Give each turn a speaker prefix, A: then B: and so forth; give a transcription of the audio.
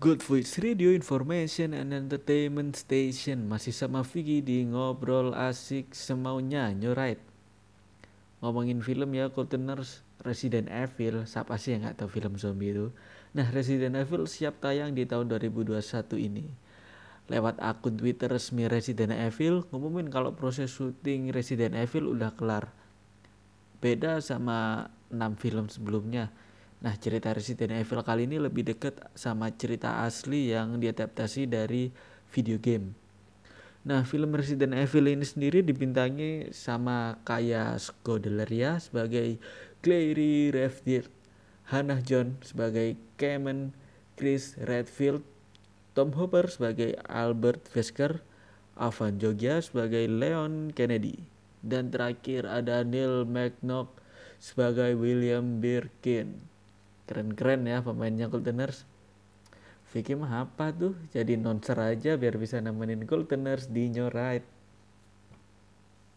A: Good Voice Radio Information and Entertainment Station. Masih sama Vicky di Ngobrol Asik Semaunya Right. Ngomongin film ya Coltoners Resident Evil. Siapa sih yang gak tahu film zombie itu? Nah Resident Evil siap tayang di tahun 2021 ini. Lewat akun Twitter resmi Resident Evil Ngumumin kalau proses syuting Resident Evil udah kelar. Beda sama 6 film sebelumnya Nah, cerita Resident Evil kali ini lebih dekat sama cerita asli yang diadaptasi dari video game. Nah, film Resident Evil ini sendiri dibintangi sama Kaya Scodelaria sebagai Clary Redfield, Hannah John sebagai Cameron, Chris Redfield, Tom Hopper sebagai Albert Wesker, Avan Jogia sebagai Leon Kennedy, dan terakhir ada Neil McNock sebagai William Birkin keren-keren ya pemainnya Goldeners. Vicky mah apa tuh? Jadi nonser aja biar bisa nemenin Goldeners di New Right